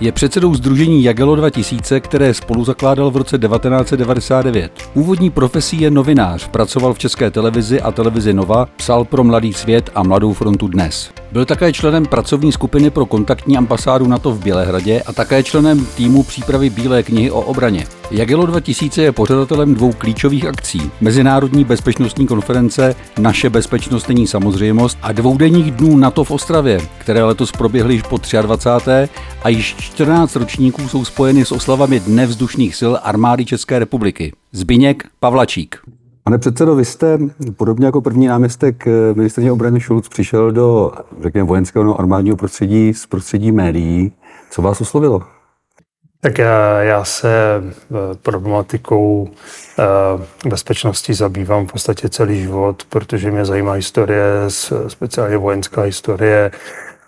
Je předsedou Združení Jagelo 2000, které spolu zakládal v roce 1999. Úvodní profesí je novinář, pracoval v České televizi a televizi Nova, psal pro Mladý svět a Mladou frontu dnes. Byl také členem pracovní skupiny pro kontaktní ambasádu NATO v Bělehradě a také členem týmu přípravy Bílé knihy o obraně. Jagelo 2000 je pořadatelem dvou klíčových akcí. Mezinárodní bezpečnostní konference Naše bezpečnost není samozřejmost a dvoudenních dnů NATO v Ostravě, které letos proběhly již po 23. a již 14 ročníků jsou spojeny s oslavami Dne vzdušných sil armády České republiky. Zbyněk Pavlačík. Pane předsedo, vy jste podobně jako první náměstek ministrně obrany Schulz přišel do, řekněme, vojenského nebo armádního prostředí z prostředí médií. Co vás oslovilo? Tak já, já se eh, problematikou eh, bezpečnosti zabývám v podstatě celý život, protože mě zajímá historie, speciálně vojenská historie.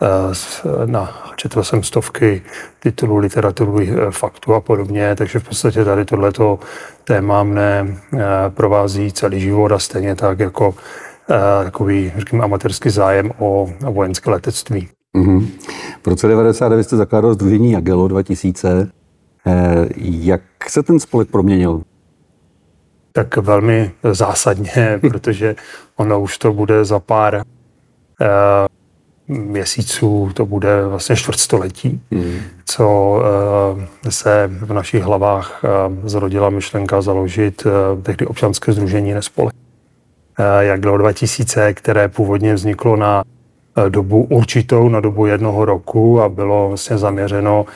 Eh, na, četl jsem stovky titulů literaturu, faktů a podobně, takže v podstatě tady tohleto téma mne provází celý život a stejně tak jako takový, řekněme, amatérský zájem o vojenské letectví. Mm-hmm. V roce 1999 jste zakládal Združení Jagelo 2000. Eh, jak se ten spolek proměnil? Tak velmi zásadně, protože ono už to bude za pár měsíců, to bude vlastně čtvrtstoletí, mm. co uh, se v našich hlavách uh, zrodila myšlenka založit uh, tehdy občanské združení Nespolek. Jak bylo 2000, které původně vzniklo na dobu určitou, na dobu jednoho roku a bylo vlastně zaměřeno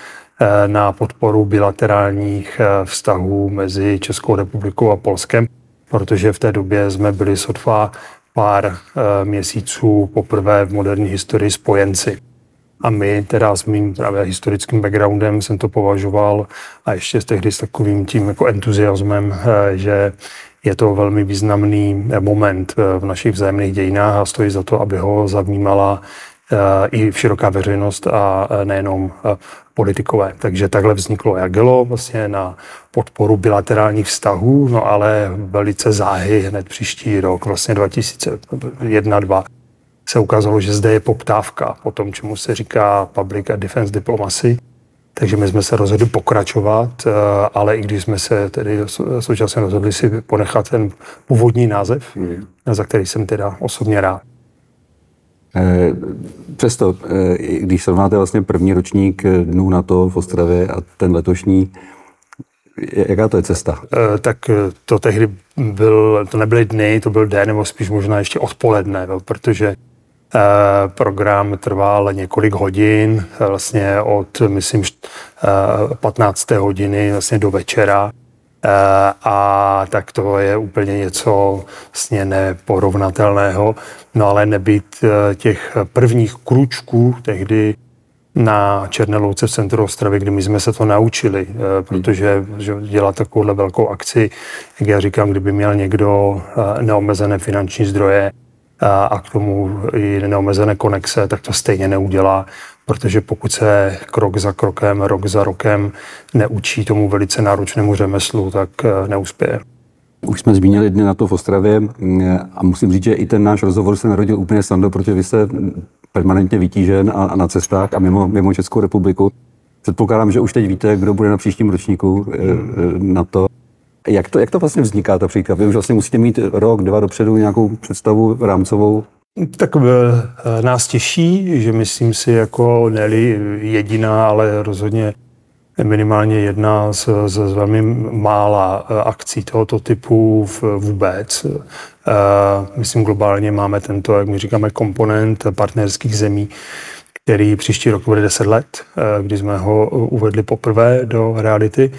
Eh, na podporu bilaterálních eh, vztahů mezi Českou republikou a Polskem, protože v té době jsme byli sotva pár eh, měsíců poprvé v moderní historii spojenci. A my teda s mým právě historickým backgroundem jsem to považoval a ještě s tehdy s takovým tím jako entuziasmem, že je to velmi významný moment v našich vzájemných dějinách a stojí za to, aby ho zavnímala i široká veřejnost a nejenom politikové. Takže takhle vzniklo Jagelo vlastně na podporu bilaterálních vztahů, no ale velice záhy hned příští rok, vlastně 2001-2002, se ukázalo, že zde je poptávka po tom, čemu se říká public a defense diplomacy. Takže my jsme se rozhodli pokračovat, eh, ale i když jsme se tedy současně rozhodli si ponechat ten původní název, mm. za který jsem teda osobně rád. Eh, přesto, eh, když srovnáte vlastně první ročník eh, dnů NATO v Ostravě a ten letošní, jaká to je cesta? Tak to tehdy byl, to nebyly dny, to byl den, nebo spíš možná ještě odpoledne, protože program trval několik hodin, vlastně od, myslím, 15. hodiny vlastně do večera. Eh, a tak to je úplně něco vlastně neporovnatelného. No ale nebýt eh, těch prvních kručků tehdy na Černé louce v centru Ostravy, kdy my jsme se to naučili, eh, protože že dělat takovouhle velkou akci, jak já říkám, kdyby měl někdo neomezené finanční zdroje a k tomu i neomezené konexe, tak to stejně neudělá protože pokud se krok za krokem, rok za rokem neučí tomu velice náročnému řemeslu, tak eh, neuspěje. Už jsme zmínili dny na to v Ostravě a musím říct, že i ten náš rozhovor se narodil úplně sando, protože vy jste permanentně vytížen a, a na cestách a mimo, mimo Českou republiku. Předpokládám, že už teď víte, kdo bude na příštím ročníku eh, eh, na to. Jak to, jak to vlastně vzniká, ta příklad? Vy už vlastně musíte mít rok, dva dopředu nějakou představu rámcovou, tak eh, nás těší, že myslím si jako neli jediná, ale rozhodně minimálně jedna z, z, z velmi mála eh, akcí tohoto typu v, vůbec. Eh, myslím globálně máme tento, jak my říkáme, komponent partnerských zemí, který příští rok bude 10 let, kdy jsme ho uvedli poprvé do reality.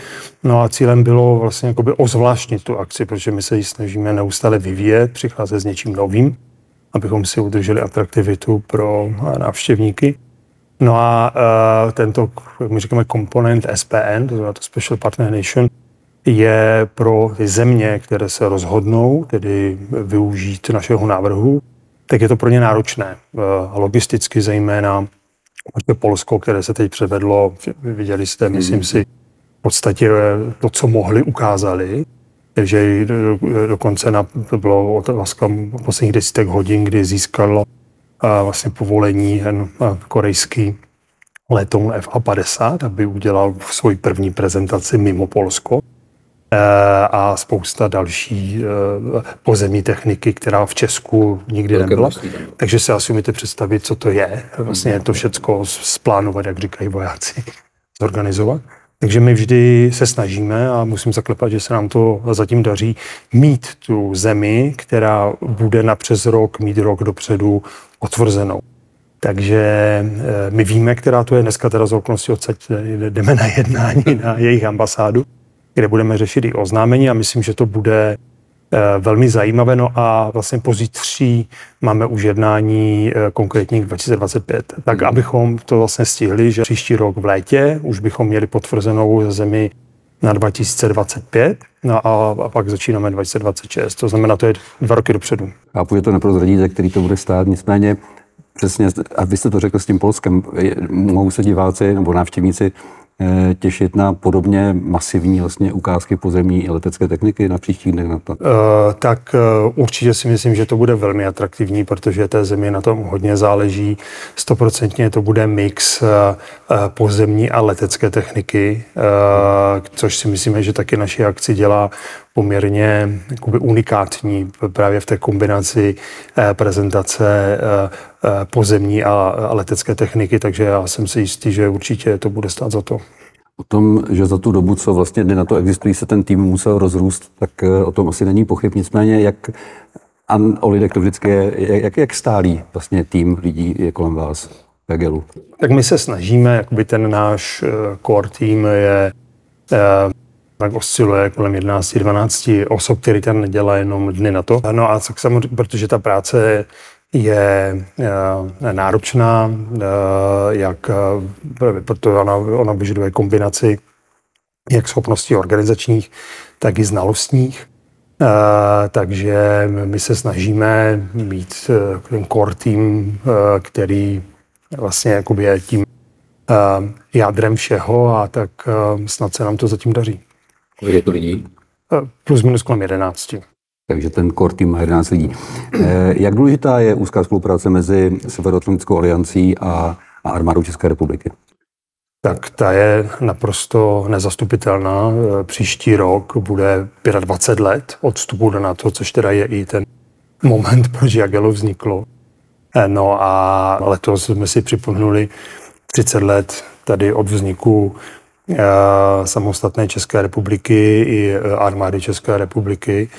No a cílem bylo vlastně jakoby ozvláštnit tu akci, protože my se ji snažíme neustále vyvíjet, přicházet s něčím novým abychom si udrželi atraktivitu pro návštěvníky. No a uh, tento, jak my říkáme, komponent SPN, to znamená to Special Partner Nation, je pro ty země, které se rozhodnou tedy využít našeho návrhu, tak je to pro ně náročné. Uh, logisticky zejména Polsko, které se teď převedlo, viděli jste, myslím si, v podstatě to, co mohli, ukázali že dokonce na, to bylo otázka posledních desítek hodin, kdy získalo vlastně povolení ten korejský letoun FA-50, aby udělal svoji první prezentaci mimo Polsko a spousta další pozemní techniky, která v Česku nikdy Velké nebyla. Takže si asi umíte představit, co to je. Vlastně je to všecko splánovat, jak říkají vojáci, zorganizovat. Takže my vždy se snažíme a musím zaklepat, že se nám to zatím daří mít tu zemi, která bude na přes rok, mít rok dopředu otvrzenou. Takže eh, my víme, která to je. Dneska teda z okolností odsaď eh, jdeme na jednání na jejich ambasádu, kde budeme řešit i oznámení a myslím, že to bude velmi zajímavé. No a vlastně pozítří máme už jednání eh, konkrétních 2025. Tak abychom to vlastně stihli, že příští rok v létě už bychom měli potvrzenou zemi na 2025 no a, a pak začínáme 2026. To znamená, to je dva roky dopředu. Chápu, že to neprozradíte, který to bude stát, nicméně přesně, a vy jste to řekl s tím Polskem, mohou se diváci nebo návštěvníci eh, těšit na podobně masivní vlastně ukázky pozemní letecké techniky na příštích dnech na to. Eh, tak eh, určitě si myslím, že to bude velmi atraktivní, protože té zemi na tom hodně záleží. Stoprocentně to bude mix eh, eh, pozemní a letecké techniky, eh, což si myslíme, že taky naši akci dělá poměrně jakoby unikátní právě v té kombinaci eh, prezentace eh, eh, pozemní a, letecké techniky, takže já jsem si jistý, že určitě to bude stát za to. O tom, že za tu dobu, co vlastně dny na to existují, se ten tým musel rozrůst, tak o tom asi není pochyb. Nicméně, jak a o lidech to vždycky je, jak, jak stálý vlastně tým lidí je kolem vás v Egelu? Tak my se snažíme, jakoby ten náš core tým je eh, tak osciluje kolem 11-12 osob, který tam nedělá jenom dny na to. No a tak samozřejmě, protože ta práce je eh, náročná, eh, jak, eh, protože ona, ona vyžaduje kombinaci jak schopností organizačních, tak i znalostních. Takže my se snažíme mít ten core tým, který vlastně je tím jádrem všeho a tak snad se nám to zatím daří. Kolik je to lidí? Uh, plus minus kolem 11. Takže ten core tým má 11 lidí. Eh, Jak důležitá je úzká spolupráce mezi Severoatlantickou aliancí a, a armádou České republiky? Tak ta je naprosto nezastupitelná. Eh, Příští rok bude 25 let od vstupu do NATO, což teda je i ten moment, proč Jagelo vzniklo. Eh, No a letos jsme si připomenuli 30 let tady od vzniku eh, samostatné České republiky i eh, armády České republiky.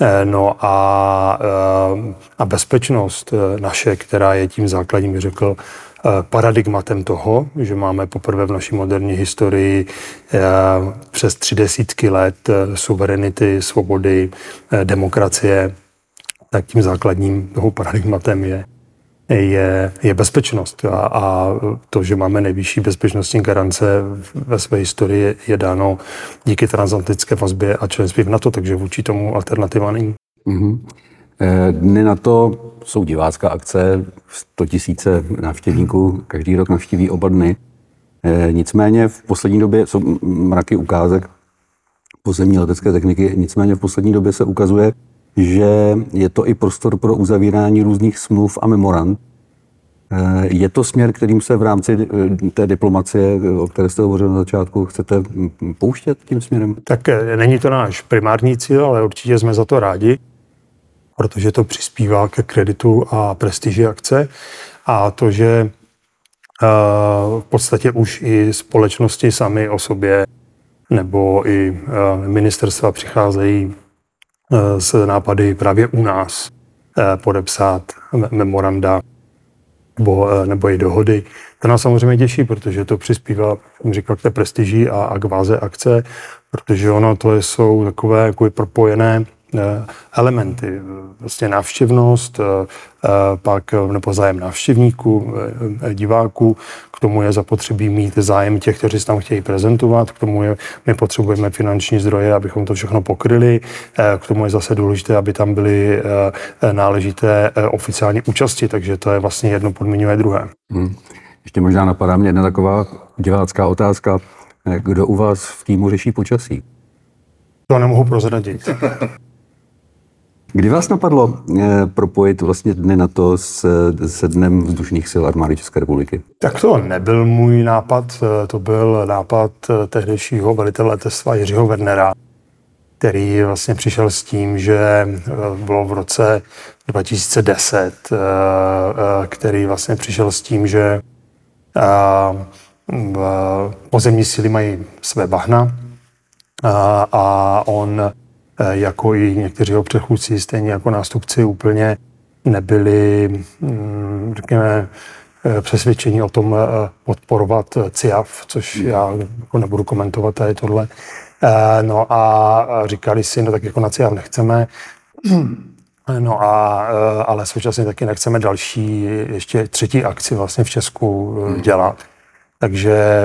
Eh, No a, eh, a bezpečnost eh, naše, která je tím základním, řekl, eh, paradigmatem toho, že máme poprvé v naší moderní historii eh, přes tři desítky let eh, suverenity, svobody, eh, demokracie, tak tím základním toho paradigmatem je, je, je bezpečnost. A, a to, že máme nejvyšší bezpečnostní garance ve své historii, je dáno díky transatlantické vazbě a členství v NATO, takže vůči tomu alternativa není. Mhm. Eh, Dny na to jsou divácká akce, 100 tisíce návštěvníků každý rok navštíví oba dny. Eh, Nicméně v poslední době jsou mraky ukázek pozemní letecké techniky, nicméně v poslední době se ukazuje, že je to i prostor pro uzavírání různých smluv a memorand. Eh, Je to směr, kterým se v rámci eh, té diplomacie, eh, o které jste hovořil na začátku, chcete mm, pouštět tím směrem? Tak není to náš primární cíl, ale určitě jsme za to rádi, protože to přispívá ke kreditu a prestiži akce. A to, že v podstatě už i společnosti sami o sobě nebo i ministerstva přicházejí s nápady právě u nás eh, podepsat me- memoranda nebo, eh, nebo i dohody. To nás samozřejmě těší, protože to přispívá, jak říkal, k té prestiži a, a k váze akce, protože ono to jsou takové jako propojené eh, elementy. Vlastně návštěvnost, eh, eh, pak eh, nebo zájem návštěvníků, eh, diváků, k tomu je zapotřebí mít zájem těch, kteří se tam chtějí prezentovat, k tomu je, my potřebujeme finanční zdroje, abychom to všechno pokryli, eh, k tomu je zase důležité, aby tam byly eh, eh, náležité eh, oficiální účasti, takže to je vlastně jedno podmiňuje druhé. Hmm. Ještě možná napadá mě jedna taková divácká otázka. Eh, Kdo u vás v týmu řeší počasí? To nemohu prozradit. Kdy vás napadlo eh, propojit vlastně dny na to s, se Dnem vzdušných sil armády České republiky? Tak to nebyl můj nápad, eh, to byl nápad eh, tehdejšího velitele letectva Jiřího Wernera, který vlastně přišel s tím, že bylo v roce 2010, který vlastně přišel s tím, že pozemní síly mají své bahna a on jako i někteří jeho předchůdci, stejně jako nástupci, úplně nebyli, mm, řekněme, eh, přesvědčení o tom eh, podporovat CIAF, což já jako nebudu komentovat tady tohle. No a říkali si, no tak jako na CIAF nechceme, No a, ale současně taky nechceme další, ještě třetí akci vlastně v Česku dělat. Takže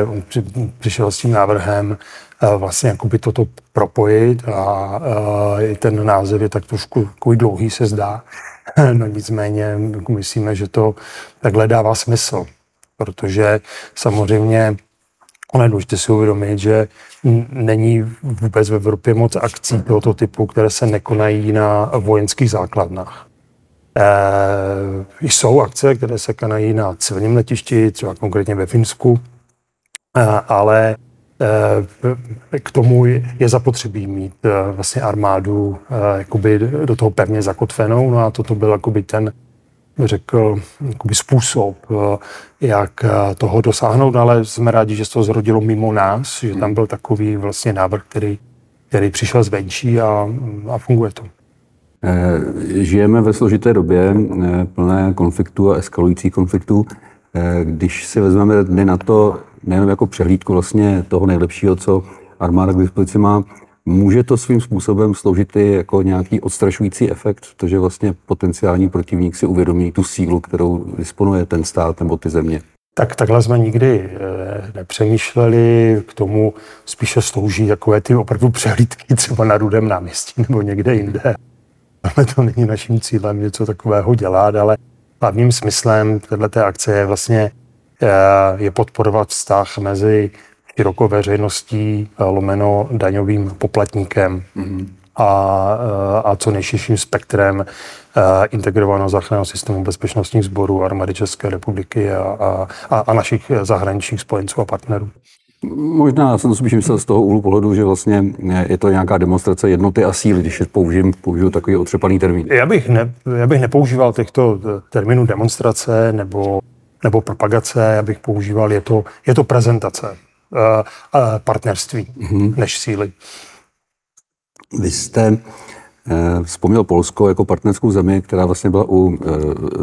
přišel s tím návrhem vlastně jakoby toto propojit a i ten název je tak trošku takový dlouhý se zdá. No nicméně myslíme, že to takhle dává smysl, protože samozřejmě ono je důležité si uvědomit, že není vůbec v Evropě moc akcí tohoto typu, které se nekonají na vojenských základnách. E, jsou akce, které se konají na civilním letišti, třeba konkrétně ve Finsku, e, ale Eh, k tomu je zapotřebí mít eh, vlastně armádu eh, jakoby do toho pevně zakotvenou, no a toto byl jakoby ten, řekl, jakoby způsob, jak toho dosáhnout, no ale jsme rádi, že se to zrodilo mimo nás, že tam byl takový vlastně návrh, který, který přišel zvenčí a, a funguje to. Žijeme ve složité době plné konfliktů a eskalujících konfliktů. Když si vezmeme dny na to, nejenom jako přehlídku vlastně toho nejlepšího, co armáda k dispozici má, může to svým způsobem sloužit i jako nějaký odstrašující efekt, protože vlastně potenciální protivník si uvědomí tu sílu, kterou disponuje ten stát nebo ty země. Tak takhle jsme nikdy eh, nepřemýšleli, k tomu spíše slouží takové ty opravdu přehlídky třeba na Rudém náměstí nebo někde jinde. Ale to není naším cílem něco takového dělat, ale hlavním smyslem této akce je vlastně je podporovat vztah mezi širokou veřejností eh, lomeno daňovým poplatníkem mm-hmm. a, eh, a co nejširším spektrem integrovaného záchranného systému bezpečnostních sborů armády České republiky a, a, a našich zahraničních spojenců a partnerů. Možná jsem to spíš myslel z toho úhlu pohledu, že vlastně je to nějaká demonstrace jednoty a síly, když použiju, použiju takový otřepaný termín. Já bych, ne, já bych nepoužíval těchto termínů demonstrace nebo nebo propagace, já bych používal, je to, je to prezentace uh, uh, partnerství mm-hmm. než síly. Vy jste uh, vzpomněl Polsko jako partnerskou zemi, která vlastně byla u uh,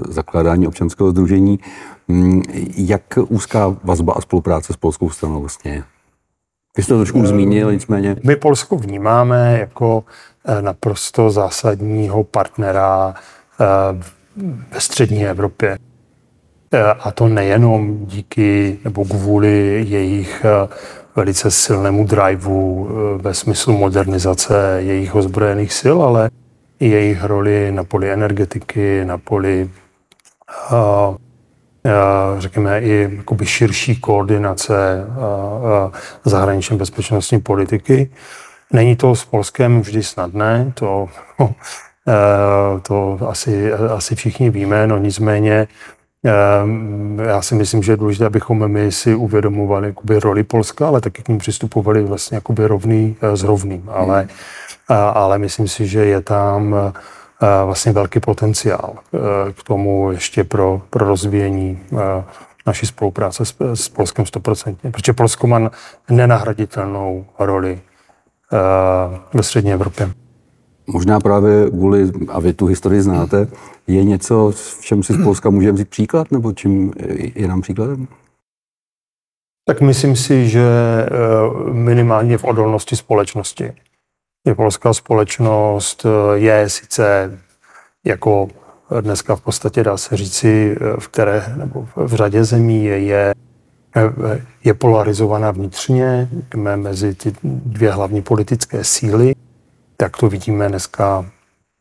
zakládání občanského združení. Um, jak úzká vazba a spolupráce s polskou stranou vlastně je? Vy jste to trošku zmínil, nicméně. My Polsko vnímáme jako naprosto zásadního partnera ve střední Evropě. Eh, a to nejenom díky nebo kvůli jejich eh, velice silnému driveu eh, ve smyslu modernizace jejich ozbrojených sil, ale i jejich roli na poli energetiky, na poli řekněme i jakoby širší koordinace zahraniční bezpečnostní politiky. Není to s Polskem vždy snadné, to, to asi, asi všichni víme, no nicméně já si myslím, že je důležité, abychom my si uvědomovali jakoby, roli Polska, ale taky k ním přistupovali vlastně jakoby rovný eh, s rovným. Ale, hmm. ale myslím si, že je tam eh, vlastně velký potenciál eh, k tomu ještě pro, pro rozvíjení naší spolupráce s, s Polskem 100%. Protože Polsko má nenahraditelnou roli ve střední Evropě. Možná právě kvůli, a vy tu historii znáte, je něco, v čem si z Polska můžeme vzít příklad, nebo čím je nám příkladem? Tak myslím si, že eh, minimálně v odolnosti společnosti. Je polská společnost eh, je sice jako dneska v podstatě dá se říci, eh, v které nebo v řadě zemí je, je, je polarizovaná vnitřně mezi ty dvě hlavní politické síly tak to vidíme dneska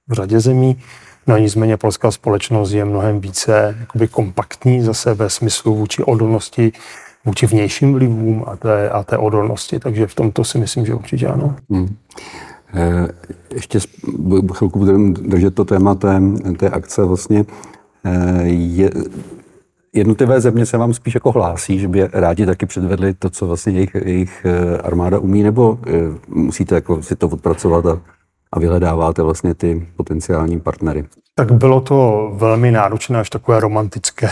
v řadě zemí. No nicméně polská společnost je mnohem více jakoby kompaktní zase ve smyslu vůči odolnosti, vůči vnějším vlivům a té, a té odolnosti, takže v tomto si myslím, že určitě ano. Hmm. Eh, ještě chvilku budeme držet to téma té, té akce vlastně. Eh, je, jednotlivé země se vám spíš jako hlásí, že by rádi taky předvedli to, co vlastně jejich, jejich armáda umí, nebo musíte jako si to odpracovat a a vyhledáváte vlastně ty potenciální partnery. Tak bylo to velmi náročné, až takové romantické.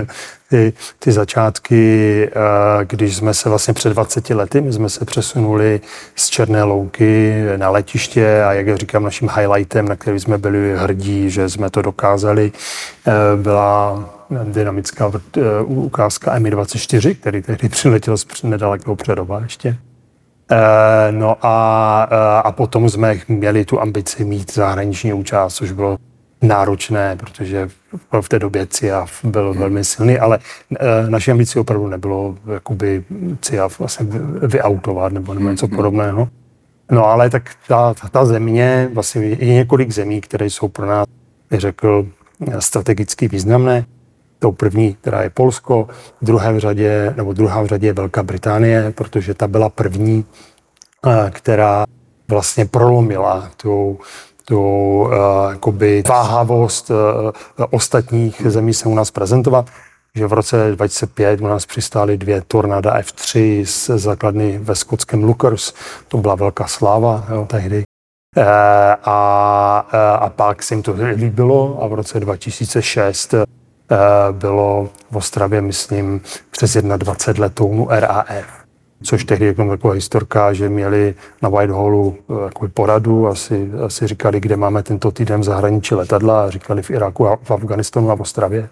ty, ty začátky, eh, když jsme se vlastně před 20 lety, my jsme se přesunuli z Černé louky na letiště a jak říkám, naším highlightem, na který jsme byli hrdí, že jsme to dokázali, eh, byla dynamická eh, ukázka Mi-24, který tehdy přiletěl z nedalekého Předova ještě. Eh, no a, eh, a potom jsme měli tu ambici mít zahraniční účast, což bylo náročné, protože v té době CIAF byl hmm. velmi silný, ale eh, naší ambicí opravdu nebylo jakoby CIAF vlastně vyautovat nebo, nebo něco hmm. podobného. No ale tak ta, ta země, vlastně je několik zemí, které jsou pro nás, řekl, strategicky významné. Tou první, která je Polsko, v druhé řadě, nebo druhá v řadě je Velká Británie, protože ta byla první, eh, která vlastně prolomila tu, tu uh, váhavost uh, ostatních zemí se u nás prezentovat, že v roce 2005 u nás přistály dvě Tornada F3 z základny ve skotském Lookers. To byla velká sláva jo, tehdy. Uh, a, a pak se jim to líbilo a v roce 2006 Eh, bylo v Ostravě, myslím, přes 21 letounů RAF což tehdy jako taková historka, že měli na Whitehallu jako poradu, asi, asi říkali, kde máme tento týden v zahraničí letadla, a říkali v Iráku a v Afganistanu a v Ostravě.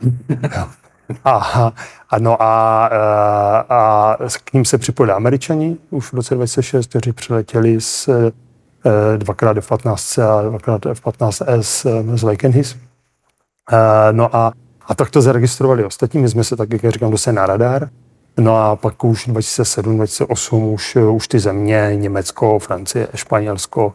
a, a, no a, a, a k ním se připojili američani už v roce 2006, kteří přiletěli z eh, dvakrát F-15 a dvakrát F-15S z Lakenhis. No a a tak to zaregistrovali ostatní. My jsme se tak, jak říkám, dostali na radar. No a pak už 2007, 2008 už, už ty země, Německo, Francie, Španělsko,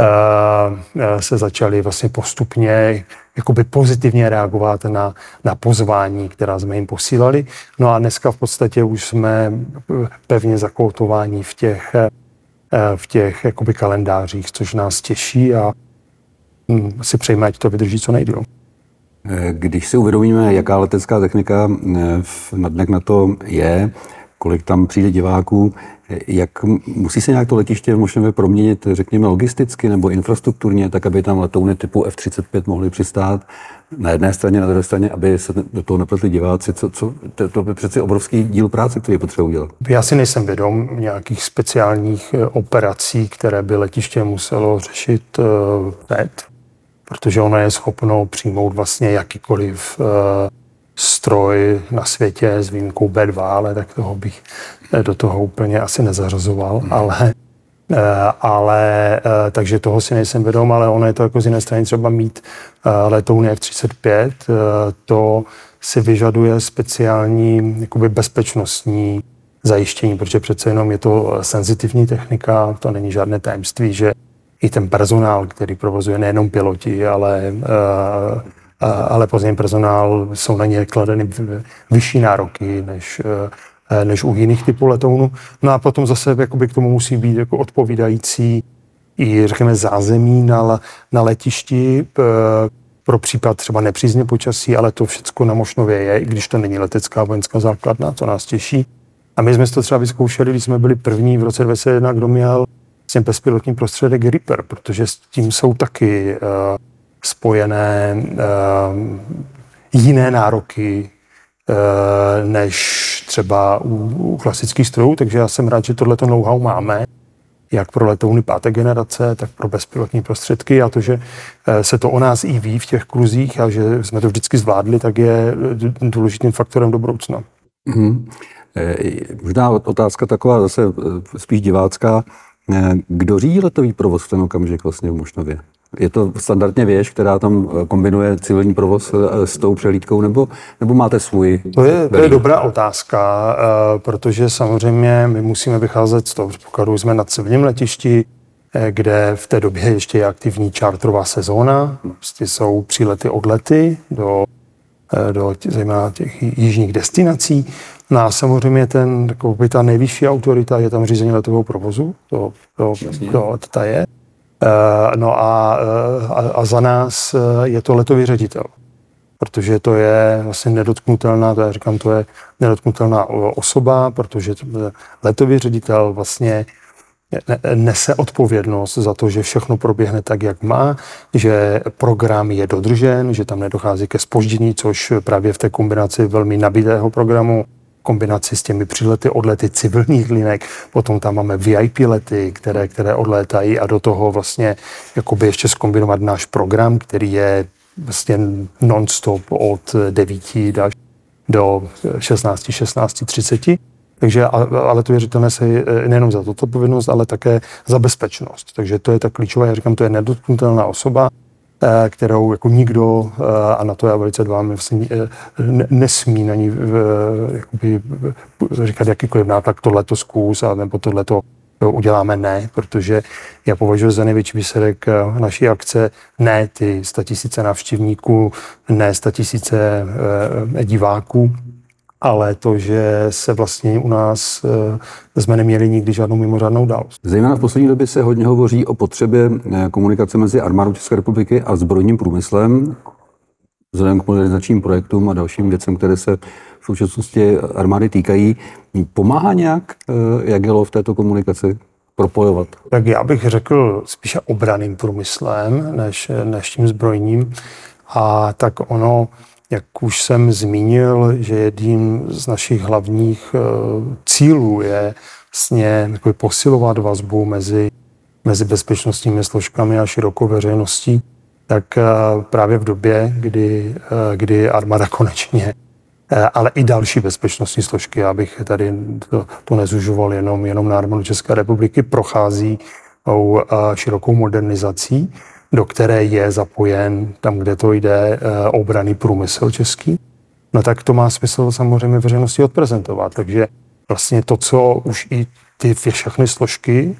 eh, se začaly vlastně postupně jakoby pozitivně reagovat na, na pozvání, která jsme jim posílali. No a dneska v podstatě už jsme pevně zakoutováni v těch, eh, v těch jakoby kalendářích, což nás těší a hm, si přejme, ať to vydrží co nejdíl. Když si uvědomíme, jaká letecká technika eh, na dnek na to je, kolik tam přijde diváků, jak musí se nějak to letiště možná proměnit, řekněme, logisticky nebo infrastrukturně, tak aby tam letouny typu F-35 mohly přistát na jedné straně, na druhé straně, aby se do toho nepletli diváci. Co, co, to, to je přeci obrovský díl práce, který potřeba udělat. Já si nejsem vědom nějakých speciálních eh, operací, které by letiště muselo řešit hned. Protože ono je schopno přijmout vlastně jakýkoliv uh, stroj na světě s výjimkou B2, ale tak toho bych eh, do toho úplně asi nezařazoval, hmm. ale uh, ale takže toho si nejsem vědom, ale ono je to jako z jiné strany třeba mít letouny F-35, uh, to si vyžaduje speciální jakoby bezpečnostní zajištění, protože přece jenom je to senzitivní technika, to není žádné tajemství, že i ten personál, který provozuje nejenom piloti, ale, uh, uh, ale později personál, jsou na ně kladeny vyšší nároky než, uh, než u jiných typů letounů. No a potom zase jakoby k tomu musí být jako odpovídající i řekněme zázemí na, na letišti pro případ třeba nepřízně počasí, ale to všechno na Mošnově je, i když to není letecká vojenská základna, to nás těší. A my jsme to třeba vyzkoušeli, když jsme byli první v roce 2021, kdo měl vlastně bezpilotní prostředek Reaper, protože s tím jsou taky uh, spojené uh, jiné nároky uh, než třeba u, u klasických strojů, takže já jsem rád, že tohleto know-how máme, jak pro letouny páté generace, tak pro bezpilotní prostředky a to, že se to o nás i ví v těch kruzích a že jsme to vždycky zvládli, tak je důležitým faktorem do budoucna. Mm-hmm. Možná otázka taková zase spíš divácká. Eh, kdo řídí letový provoz v ten okamžik vlastně v Mošnově? Je to standardně věž, která tam eh, kombinuje civilní provoz eh, s tou přelídkou, nebo, nebo máte svůj? To je, to je dobrá otázka, protože samozřejmě my musíme vycházet z toho předpokladu, jsme na civilním letišti, kde v té době ještě je aktivní čártrová sezóna, prostě jsou přílety, odlety do, do zejména těch jižních destinací. No a samozřejmě ten, by ta nejvyšší autorita je tam řízení letového provozu, to, to, to, to ta je. No a, a, a za nás je to letový ředitel protože to je vlastně nedotknutelná, to já říkám, to je nedotknutelná osoba, protože letový ředitel vlastně nese odpovědnost za to, že všechno proběhne tak, jak má, že program je dodržen, že tam nedochází ke spoždění, což právě v té kombinaci velmi nabitého programu kombinaci s těmi přilety, odlety civilních linek, potom tam máme VIP lety, které, které odlétají a do toho vlastně jakoby ještě skombinovat náš program, který je vlastně non-stop od 9 do 16, 16, 30. Takže, ale to věřitelné se nejenom za tuto povinnost, ale také za bezpečnost. Takže to je ta klíčová, já říkám, to je nedotknutelná osoba, eh, kterou jako nikdo, eh, a na to já velice dbám, vlastně nesmí na ní jakoby, říkat jakýkoliv nátlak, tohle to zkus, a nebo tohle to uděláme ne, protože já považuji za největší výsledek naší akce ne ty tisíce návštěvníků, ne tisíce diváků, ale to, že se vlastně u nás eh, jsme neměli nikdy žádnou mimořádnou událost. Zejména v poslední době se hodně hovoří o potřebě komunikace mezi armádou České republiky a zbrojním průmyslem, vzhledem k modernizačním projektům a dalším věcem, které se v současnosti armády týkají. Pomáhá nějak eh, Jagelo v této komunikaci propojovat? Tak já bych řekl spíše obraným průmyslem než, než tím zbrojním. A tak ono, jak už jsem zmínil, že jedním z našich hlavních eh, cílů je vlastně posilovat vazbu mezi, mezi bezpečnostními složkami a širokou veřejností, tak eh, právě v době, kdy, kdy armáda konečně Eh, ale i další bezpečnostní složky, abych tady to, to nezužoval jenom, jenom na armádu České republiky, prochází eh, širokou modernizací, do které je zapojen tam, kde to jde, eh, obraný průmysl český. No tak to má smysl samozřejmě veřejnosti odprezentovat. Takže vlastně to, co už i ty všechny složky,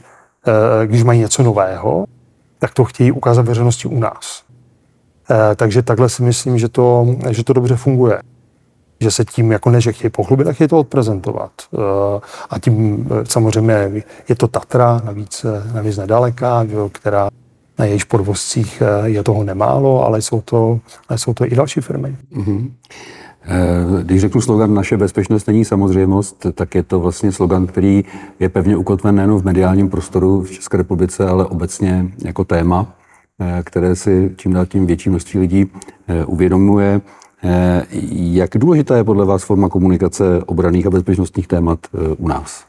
když mají něco nového, tak to chtějí ukázat veřejnosti u nás. Takže takhle si myslím, že to, že to dobře funguje že se tím jako ne, že chtějí pochlubit, tak je to odprezentovat. Eh, a tím eh, samozřejmě je to Tatra, navíc, eh, navíc nedaleká, která na jejich podvozcích je toho nemálo, ale jsou to, ale jsou to i další firmy. Mm-hmm. Když řeknu slogan Naše bezpečnost není samozřejmost, tak je to vlastně slogan, který je pevně ukotven nejen v mediálním prostoru v České republice, ale obecně jako téma, které si čím dál tím větší množství lidí uvědomuje. Eh, jak důležitá je podle vás forma komunikace obraných a bezpečnostních témat eh, u nás?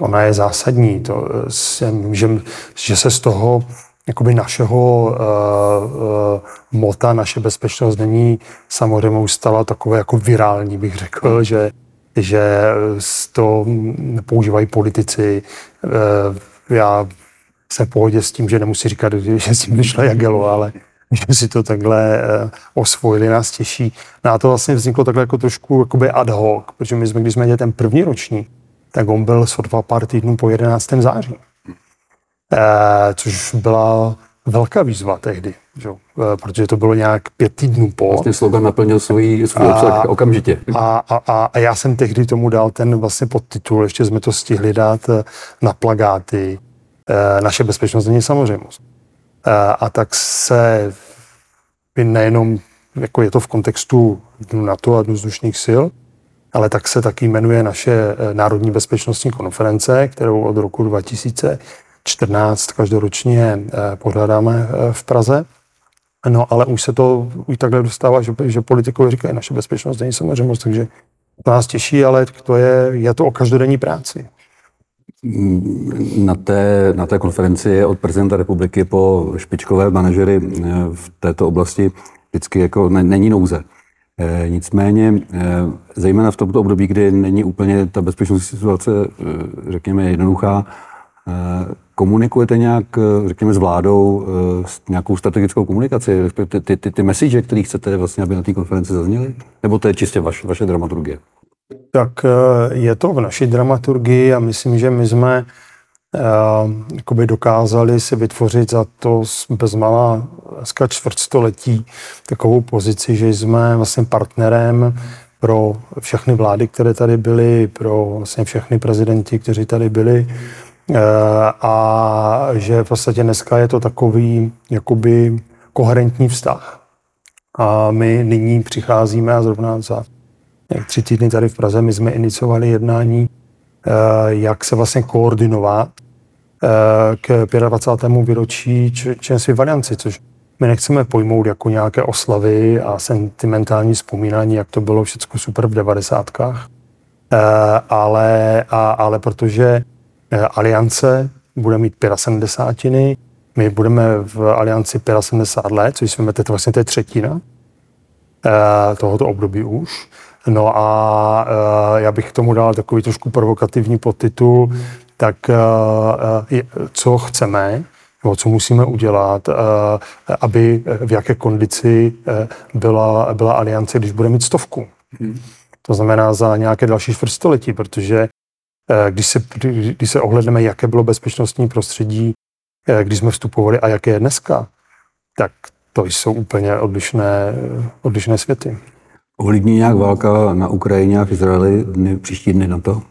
Ona je zásadní. To eh, jsem, že, že se z toho jakoby našeho uh, uh, mota, naše bezpečnost není samozřejmě stala takové jako virální, bych řekl, že, že to používají politici. Uh, já jsem v pohodě s tím, že nemusí říkat, že s tím vyšlo Jagelo, ale že si to takhle uh, osvojili, nás těší. No a to vlastně vzniklo takhle jako trošku jakoby ad hoc, protože my jsme, když jsme měli ten první roční, tak on byl sotva pár týdnů po 11. září. Uh, což byla velká výzva tehdy, že? Uh, protože to bylo nějak pět týdnů po. Vlastně slogan naplnil svůj, svůj obsah okamžitě. A, a, a, a já jsem tehdy tomu dal ten vlastně podtitul, ještě jsme to stihli dát na plagáty. Naše bezpečnost není samozřejmost. A tak se nejenom, jako je to v kontextu NATO a vzdušných sil, ale tak se taky jmenuje naše eh, Národní bezpečnostní konference, kterou od roku 2014 každoročně eh, pořádáme eh, v Praze. No ale už se to už takhle dostává, že, že politikové říkají, naše bezpečnost není samozřejmost, takže nás těší, ale to je, je to o každodenní práci. Na té, na té konferenci je od prezidenta republiky po špičkové manažery eh, v této oblasti vždycky jako ne, není nouze. E, nicméně, e, zejména v tomto období, kdy není úplně ta bezpečnostní situace, e, řekněme, jednoduchá, komunikujete nějak, řekněme, s vládou, e, s nějakou strategickou komunikaci, ty, ty, ty, ty message, které chcete vlastně, aby na té konferenci zazněly? Nebo to je čistě vaš, vaše dramaturgie? Tak eh, je to v naší dramaturgii a myslím, že my jsme jakoby dokázali si vytvořit za to bezmalá dneska čtvrtstoletí takovou pozici, že jsme vlastně partnerem pro všechny vlády, které tady byly, pro vlastně všechny prezidenti, kteří tady byli a že v podstatě dneska je to takový jakoby koherentní vztah. A my nyní přicházíme a zrovna za tři týdny tady v Praze my jsme iniciovali jednání, jak se vlastně koordinovat k 25. výročí členství v Alianci, což my nechceme pojmout jako nějaké oslavy a sentimentální vzpomínání, jak to bylo všechno super v devadesátkách, eh, ale, a, ale protože eh, Aliance bude mít 75. My budeme v Alianci 75 let, což jsme teď vlastně to je třetina eh, tohoto období už. No a já bych k tomu dal takový trošku provokativní podtitul, tak co chceme, nebo co musíme udělat, eh, aby v jaké kondici eh, byla, byla aliance, když bude mít stovku. Hmm. To znamená za nějaké další čtvrtstoletí, protože eh, když se, když se ohledneme, jaké bylo bezpečnostní prostředí, když jsme vstupovali a jaké je dneska, tak to jsou úplně odlišné, odlišné světy. Ovlivní nějak válka na Ukrajině a v Izraeli dny, příští dny na to?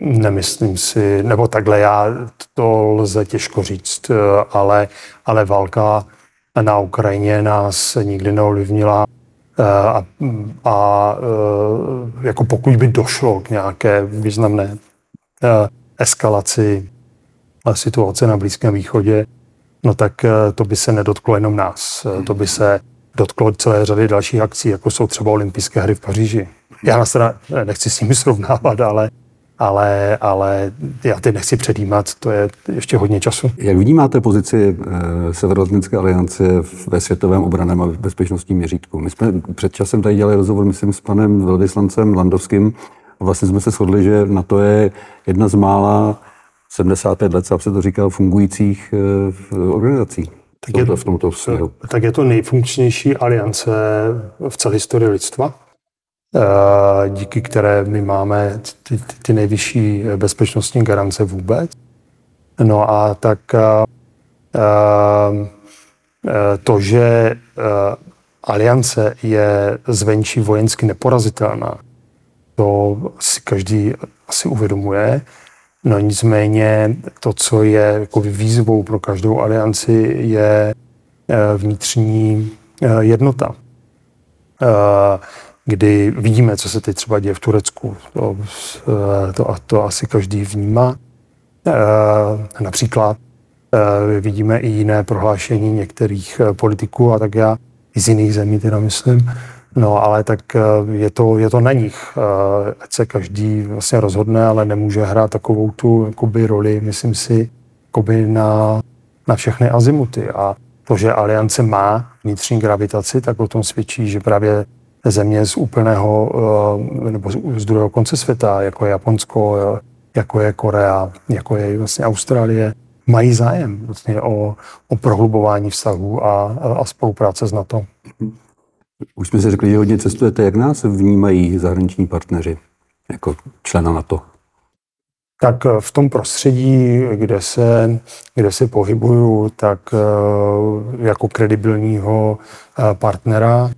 Nemyslím si, nebo takhle já, to lze těžko říct, ale, ale válka na Ukrajině nás nikdy neovlivnila eh, a, a eh, jako pokud by došlo k nějaké významné eh, eskalaci situace na Blízkém východě, no tak to by se nedotklo jenom nás. To by se dotklo celé řady dalších akcí, jako jsou třeba olympijské hry v Paříži. Já nás teda nechci s nimi srovnávat, ale ale, ale já teď nechci předjímat, to je ještě hodně času. Jak vnímáte pozici eh, Severoatlantické aliance ve světovém obraném a bezpečnostním měřítku? My jsme před časem tady dělali rozhovor, myslím, s panem velvyslancem Landovským vlastně jsme se shodli, že na to je jedna z mála 75 let, co se to říkal, fungujících eh, organizací. Tak je, v tomto směru. tak je to nejfunkčnější aliance v celé historii lidstva díky které my máme ty, ty nejvyšší bezpečnostní garance vůbec. No a tak to, že aliance je zvenčí vojensky neporazitelná, to si každý asi uvědomuje. No nicméně to, co je jako výzvou pro každou alianci, je vnitřní jednota kdy vidíme, co se teď třeba děje v Turecku. To, eh, to, to asi každý vnímá. Eh, například eh, vidíme i jiné prohlášení některých politiků a tak já i z jiných zemí teda myslím. No ale tak je to, je to na nich. Ať se každý vlastně rozhodne, ale nemůže hrát takovou tu jakoby, roli, myslím si, jakoby na, na všechny azimuty. A to, že Aliance má vnitřní gravitaci, tak o tom svědčí, že právě země z úplného eh, nebo z druhého konce světa, jako je Japonsko, eh, jako je Korea, jako je vlastně Austrálie, mají zájem vlastně o, o prohlubování vztahů a, a spolupráce s NATO. Už jsme si řekli, že hodně cestujete. Jak nás vnímají zahraniční partneři jako člena NATO? Tak eh, v tom prostředí, kde se, kde se pohybuju, tak jako kredibilního partnera,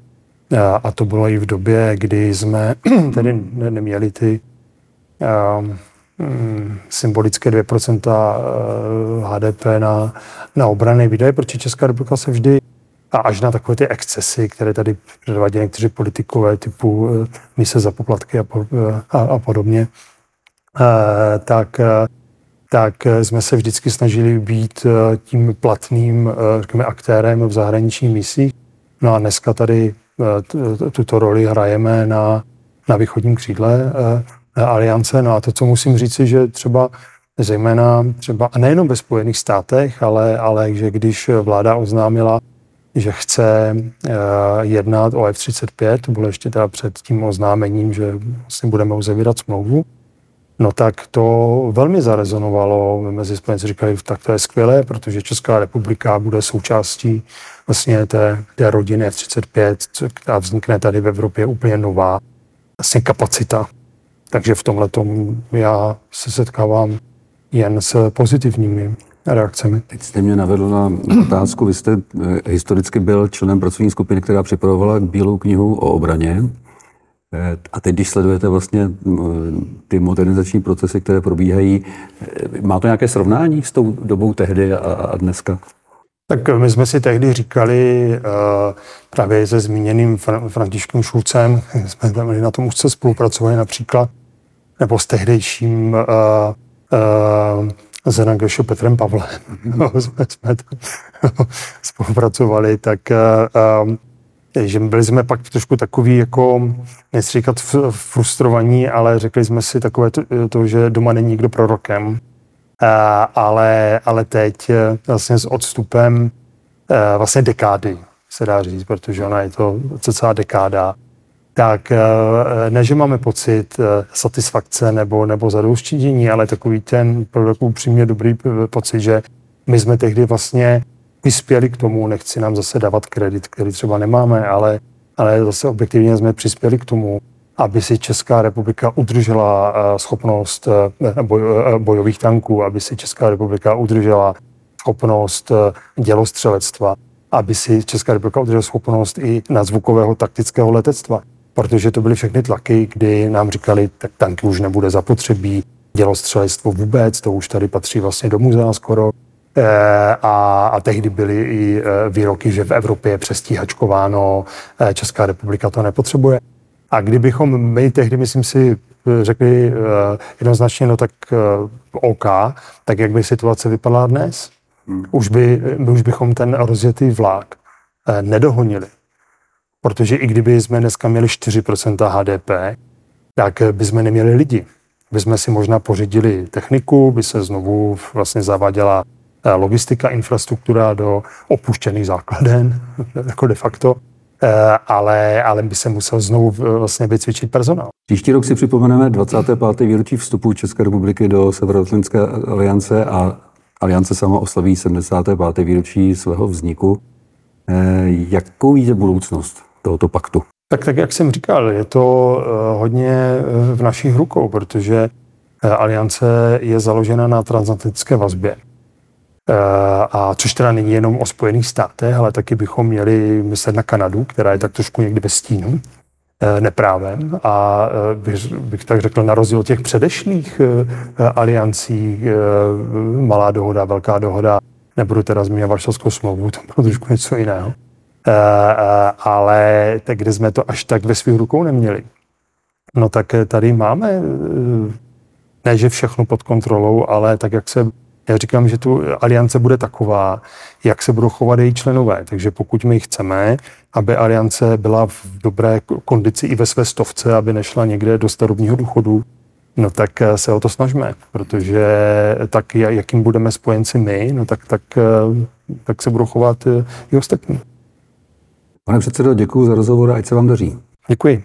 a to bylo i v době, kdy jsme tedy neměli ty um, symbolické 2% HDP eh, na, na obrané výdaje, protože Česká republika se vždy a až na takové ty excesy, které tady předvádějí někteří politikové typu uh, mise za poplatky a, po, eh, a, a podobně, uh, tak, tak jsme se vždycky snažili být tím platným řekněme, aktérem v zahraničních misích. No a dneska tady tuto roli hrajeme na, na východním křídle eh, aliance. No a to, co musím říci, že třeba zejména třeba, a nejenom ve Spojených státech, ale, ale že když vláda oznámila, že chce uh, jednat o F-35, to bylo ještě teda před tím oznámením, že vlastně budeme uzavírat smlouvu, no tak to velmi zarezonovalo mezi spojenci. Říkali, tak to je skvělé, protože Česká republika bude součástí vlastně té, té rodiny F-35, která vznikne tady v Evropě úplně nová vlastně kapacita. Takže v tomhle já se setkávám jen s pozitivními reakcemi. Teď jste mě navedl na otázku. Vy jste eh, historicky byl členem pracovní skupiny, která připravovala Bílou knihu o obraně. Eh, a teď, když sledujete vlastně mm, ty modernizační procesy, které probíhají, eh, má to nějaké srovnání s tou dobou tehdy a, a dneska? Tak my jsme si tehdy říkali uh, právě se zmíněným Františkem Šulcem, jsme tam na tom úzce spolupracovali například, nebo s tehdejším uh, uh, Zenagešo Petrem Pavlem. jsme, jsme tam spolupracovali, tak uh, že byli jsme pak trošku takový, jako, nechci říkat frustrovaní, ale řekli jsme si takové to, to že doma není nikdo prorokem. A, ale, ale teď vlastně s odstupem vlastně dekády, se dá říct, protože ona je to celá dekáda, tak ne, že máme pocit satisfakce nebo, nebo zadouštění, ale takový ten pro upřímně dobrý pocit, že my jsme tehdy vlastně přispěli k tomu, nechci nám zase dávat kredit, který třeba nemáme, ale, ale zase objektivně jsme přispěli k tomu, aby si Česká republika udržela eh, schopnost eh, eh, bojových tanků, aby si Česká republika udržela schopnost dělostřelectva, aby si Česká republika udržela schopnost i nadzvukového taktického letectva. Protože to byly všechny tlaky, kdy nám říkali, tak tanky už nebude zapotřebí, dělostřelectvo vůbec, to už tady patří vlastně do muzea skoro. Eh, a, a tehdy byly i eh, výroky, že v Evropě je přestíhačkováno, eh, Česká republika to nepotřebuje. A kdybychom my tehdy, myslím si, řekli jednoznačně, no tak OK, tak jak by situace vypadala dnes? Hmm. Už, by, už bychom ten rozjetý vlák nedohonili. Protože i kdyby jsme dneska měli 4% HDP, tak bychom neměli lidi. By jsme si možná pořídili techniku, by se znovu vlastně zaváděla Eh, logistika, infrastruktura do opuštěných základen, jako de facto, eh, ale, ale by se musel znovu eh, vlastně vycvičit personál. Příští rok si připomeneme 25. výročí vstupu České republiky do Severoatlantské aliance a aliance sama oslaví 75. výročí svého vzniku. Jakou vidíte budoucnost tohoto paktu? Tak, tak jak jsem říkal, je to hodně v našich rukou, protože aliance je založena na transatlantické vazbě. Eh, a což teda není jenom o Spojených státech, ale taky bychom měli myslet na Kanadu, která je tak trošku někdy bez stínu eh, neprávem a eh, bych, bych tak řekl, na rozdíl těch předešlých aliancí, malá dohoda, velká dohoda, nebudu teda zmínit Varšavskou smlouvu, to bylo trošku něco jiného, ale tak, kde jsme to až tak ve svých rukou neměli. No tak tady máme, ne že všechno pod kontrolou, ale tak, jak se já říkám, že tu aliance bude taková, jak se budou chovat její členové. Takže pokud my chceme, aby aliance byla v dobré kondici i ve své stovce, aby nešla někde do starobního důchodu, no tak se o to snažíme, protože tak, jakým budeme spojenci my, no tak, tak, tak se budou chovat i ostatní. Pane předsedo, děkuji za rozhovor a ať se vám daří. Děkuji.